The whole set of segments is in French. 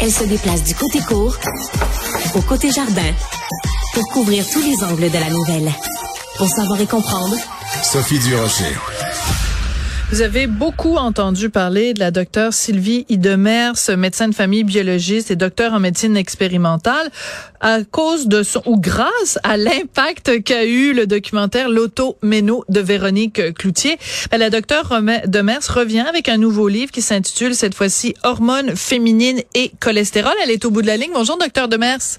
Elle se déplace du côté court au côté jardin pour couvrir tous les angles de la nouvelle. Pour savoir et comprendre, Sophie Durocher. Vous avez beaucoup entendu parler de la docteure Sylvie Idemers, médecin de famille biologiste et docteur en médecine expérimentale, à cause de son, ou grâce à l'impact qu'a eu le documentaire L'auto méno de Véronique Cloutier. Ben, la docteure Demers revient avec un nouveau livre qui s'intitule cette fois-ci Hormones féminines et cholestérol. Elle est au bout de la ligne. Bonjour, docteur Demers.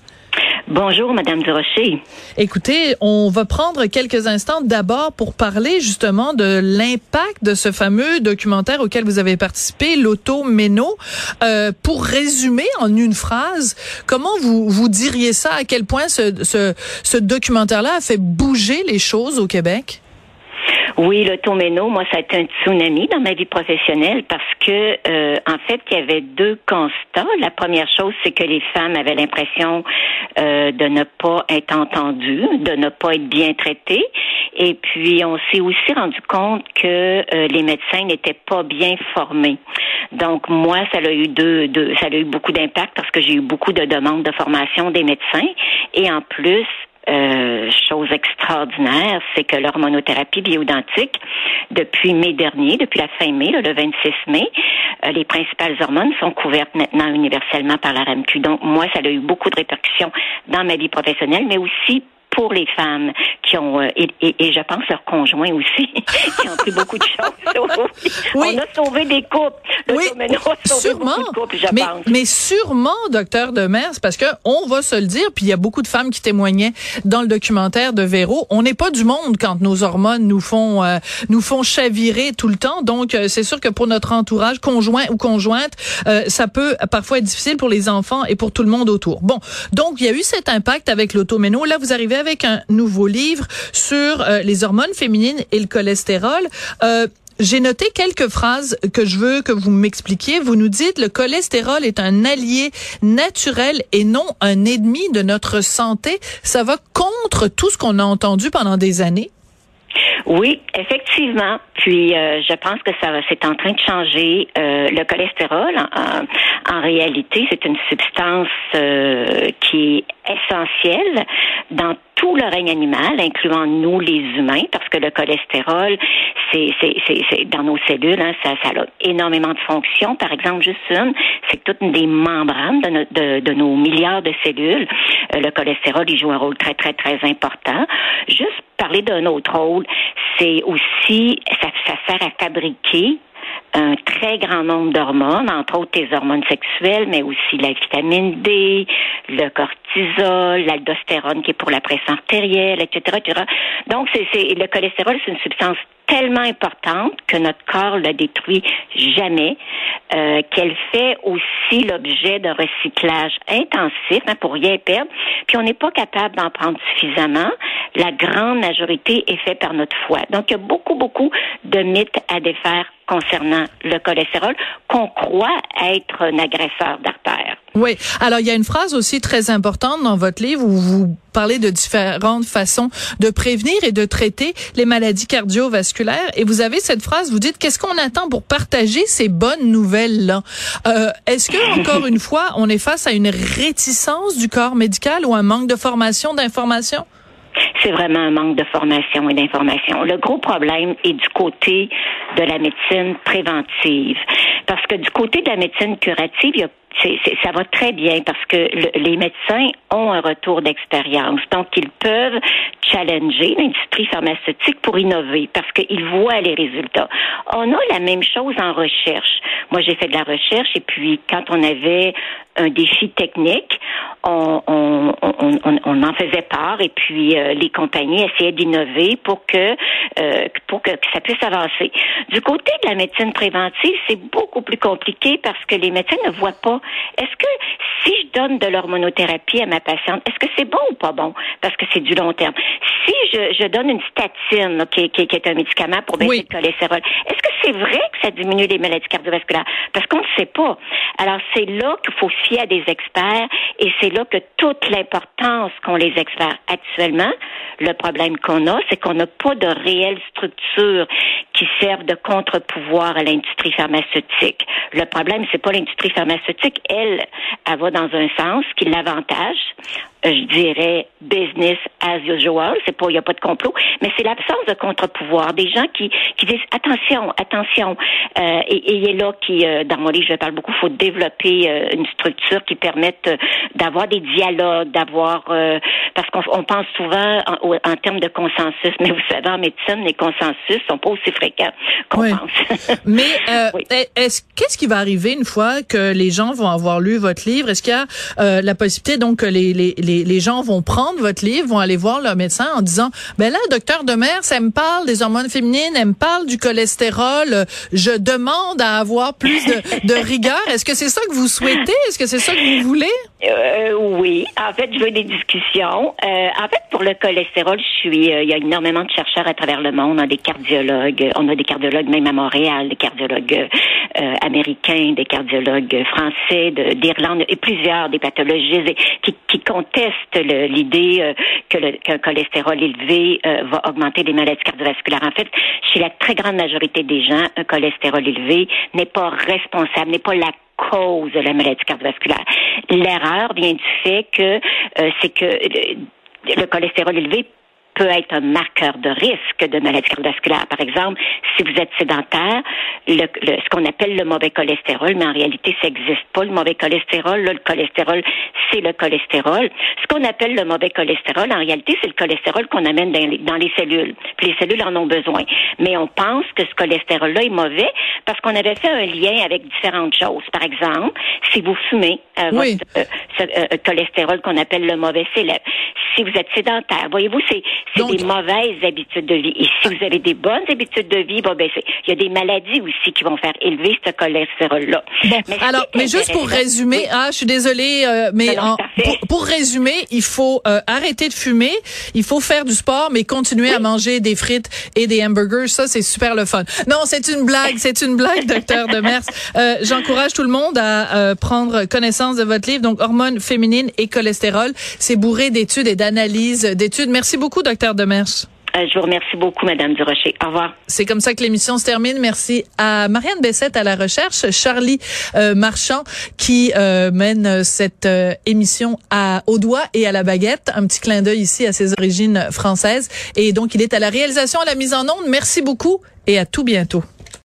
Bonjour, Madame Durocher. Écoutez, on va prendre quelques instants d'abord pour parler justement de l'impact de ce fameux documentaire auquel vous avez participé, l'auto méno. Euh, pour résumer en une phrase, comment vous vous diriez ça? À quel point ce, ce, ce documentaire-là a fait bouger les choses au Québec? Oui, l'automéno, moi, ça a été un tsunami dans ma vie professionnelle parce que, euh, en fait, il y avait deux constats. La première chose, c'est que les femmes avaient l'impression euh, de ne pas être entendues, de ne pas être bien traitées. Et puis, on s'est aussi rendu compte que euh, les médecins n'étaient pas bien formés. Donc, moi, ça a eu deux, deux ça a eu beaucoup d'impact parce que j'ai eu beaucoup de demandes de formation des médecins. Et en plus, euh, chose extraordinaire, c'est que l'hormonothérapie bioidentique, depuis mai dernier, depuis la fin mai, le 26 mai, euh, les principales hormones sont couvertes maintenant universellement par la RAMQ. Donc, moi, ça a eu beaucoup de répercussions dans ma vie professionnelle, mais aussi pour les femmes qui ont, euh, et, et, je pense leurs conjoints aussi, qui ont pris beaucoup de choses. Oui. On a sauvé des couples. Oui, sûrement. mais, mais sûrement, docteur Demers, parce que on va se le dire, puis il y a beaucoup de femmes qui témoignaient dans le documentaire de Véro. On n'est pas du monde quand nos hormones nous font euh, nous font chavirer tout le temps. Donc euh, c'est sûr que pour notre entourage, conjoint ou conjointe, ça peut parfois être difficile pour les enfants et pour tout le monde autour. Bon, donc il y a eu cet impact avec l'automéno. Là, vous arrivez avec un nouveau livre sur euh, les hormones féminines et le cholestérol. Euh, j'ai noté quelques phrases que je veux que vous m'expliquiez. Vous nous dites le cholestérol est un allié naturel et non un ennemi de notre santé. Ça va contre tout ce qu'on a entendu pendant des années. Oui, effectivement. Puis euh, je pense que ça c'est en train de changer. Euh, le cholestérol, en, en réalité, c'est une substance euh, qui est essentielle dans tout le règne animal, incluant nous les humains, parce que le cholestérol, c'est, dans nos cellules, hein, ça, ça a énormément de fonctions. Par exemple, juste une, c'est toutes des membranes de, de, de nos milliards de cellules, le cholestérol, il joue un rôle très, très, très important. Juste parler d'un autre rôle, c'est aussi, ça, ça sert à fabriquer un très grand nombre d'hormones, entre autres les hormones sexuelles, mais aussi la vitamine D, le cortisol, l'aldostérone qui est pour la pression artérielle, etc., etc. Donc, c'est, c'est, le cholestérol, c'est une substance tellement importante que notre corps la détruit jamais, euh, qu'elle fait aussi l'objet d'un recyclage intensif hein, pour rien perdre. Puis on n'est pas capable d'en prendre suffisamment. La grande majorité est faite par notre foie. Donc il y a beaucoup, beaucoup de mythes à défaire concernant le cholestérol qu'on croit être un agresseur d'artère. Oui. Alors, il y a une phrase aussi très importante dans votre livre où vous parlez de différentes façons de prévenir et de traiter les maladies cardiovasculaires. Et vous avez cette phrase, vous dites, qu'est-ce qu'on attend pour partager ces bonnes nouvelles-là? Euh, Est-ce que, encore une fois, on est face à une réticence du corps médical ou un manque de formation, d'information? C'est vraiment un manque de formation et d'information. Le gros problème est du côté de la médecine préventive. Parce que du côté de la médecine curative, ça va très bien parce que les médecins ont un retour d'expérience. Donc, ils peuvent challenger l'industrie pharmaceutique pour innover parce qu'ils voient les résultats. On a la même chose en recherche. Moi, j'ai fait de la recherche et puis quand on avait un défi technique, on, on, on, on en faisait part et puis euh, les compagnies essayaient d'innover pour que euh, pour que ça puisse avancer. Du côté de la médecine préventive, c'est beaucoup plus compliqué parce que les médecins ne voient pas. Est-ce que si je donne de l'hormonothérapie à ma patiente, est-ce que c'est bon ou pas bon? Parce que c'est du long terme. Si je, je donne une statine, qui, qui, est un médicament pour baisser le cholestérol, est-ce que c'est vrai que ça diminue les maladies cardiovasculaires? Parce qu'on ne sait pas. Alors c'est là qu'il faut fier à des experts et c'est là que toute l'importance qu'ont les experts actuellement Le problème qu'on a, c'est qu'on n'a pas de réelle structure qui serve de contre-pouvoir à l'industrie pharmaceutique. Le problème, c'est pas l'industrie pharmaceutique. Elle, elle va dans un sens qui l'avantage. Euh, je dirais business as usual. C'est pas, il n'y a pas de complot, mais c'est l'absence de contre-pouvoir. Des gens qui, qui disent attention, attention. Euh, et, il est là qui, euh, dans mon livre, je parle beaucoup. Il faut développer euh, une structure qui permette d'avoir des dialogues, d'avoir parce qu'on pense souvent en, en, termes de consensus, mais vous savez en médecine, les consensus sont pas aussi fréquents qu'on pense. mais est-ce qu'est-ce qui va arriver une fois que les gens vont avoir lu votre livre? Est-ce qu'il y a la possibilité donc que les, les les, gens vont prendre votre livre, vont aller voir leur médecin en disant, ben là, docteur Demers, elle me parle des hormones féminines, elle me parle du cholestérol, je demande à avoir plus de, rigueur. Est-ce que c'est ça que vous souhaitez? Est-ce que c'est ça que vous voulez? Euh, oui. En fait, je veux des discussions. Euh, en fait, pour le cholestérol, je suis, euh, il y a énormément de chercheurs à travers le monde. On a des cardiologues, on a des cardiologues même à Montréal, des cardiologues américains, des cardiologues français, d'Irlande et plusieurs des pathologistes qui, qui contestent l'idée qu'un cholestérol élevé va augmenter les maladies cardiovasculaires. En fait, chez la très grande majorité des gens, un cholestérol élevé n'est pas responsable, n'est pas la cause de la maladie cardiovasculaire. L'erreur vient du fait que euh, c'est que le cholestérol élevé peut être un marqueur de risque de maladie cardiovasculaire. Par exemple, si vous êtes sédentaire, le, ce qu'on appelle le mauvais cholestérol, mais en réalité, ça n'existe pas. Le mauvais cholestérol, le cholestérol, c'est le cholestérol. Ce qu'on appelle le mauvais cholestérol, en réalité, c'est le cholestérol qu'on amène dans les, dans les cellules. Puis les cellules en ont besoin. Mais on pense que ce cholestérol-là est mauvais parce qu'on avait fait un lien avec différentes choses. Par exemple, si vous fumez, euh, votre euh, euh, cholestérol qu'on appelle le mauvais s'élève. Si vous êtes sédentaire, voyez-vous, c'est des mauvaises habitudes de vie. Et si vous avez des bonnes habitudes de vie, bon, ben, il y a des maladies aussi qui vont faire élever ce cholestérol-là. mais alors, mais juste pour résumer, ah, je suis désolée, mais pour, résumer, il faut arrêter de fumer, il faut faire du sport, mais continuer à manger des frites et des hamburgers. Ça, c'est super le fun. Non, c'est une blague, c'est une blague, docteur Demers. Euh, J'encourage tout le monde à prendre connaissance de votre livre, donc hormones féminines et cholestérol. C'est bourré d'études et d'analyses d'études. Merci beaucoup, docteur Demers. Euh, je vous remercie beaucoup, Madame Durocher. Au revoir. C'est comme ça que l'émission se termine. Merci à Marianne Bessette à la recherche, Charlie euh, Marchand qui euh, mène cette émission à au doigt et à la baguette. Un petit clin d'œil ici à ses origines françaises. Et donc, il est à la réalisation, à la mise en onde. Merci beaucoup et à tout bientôt.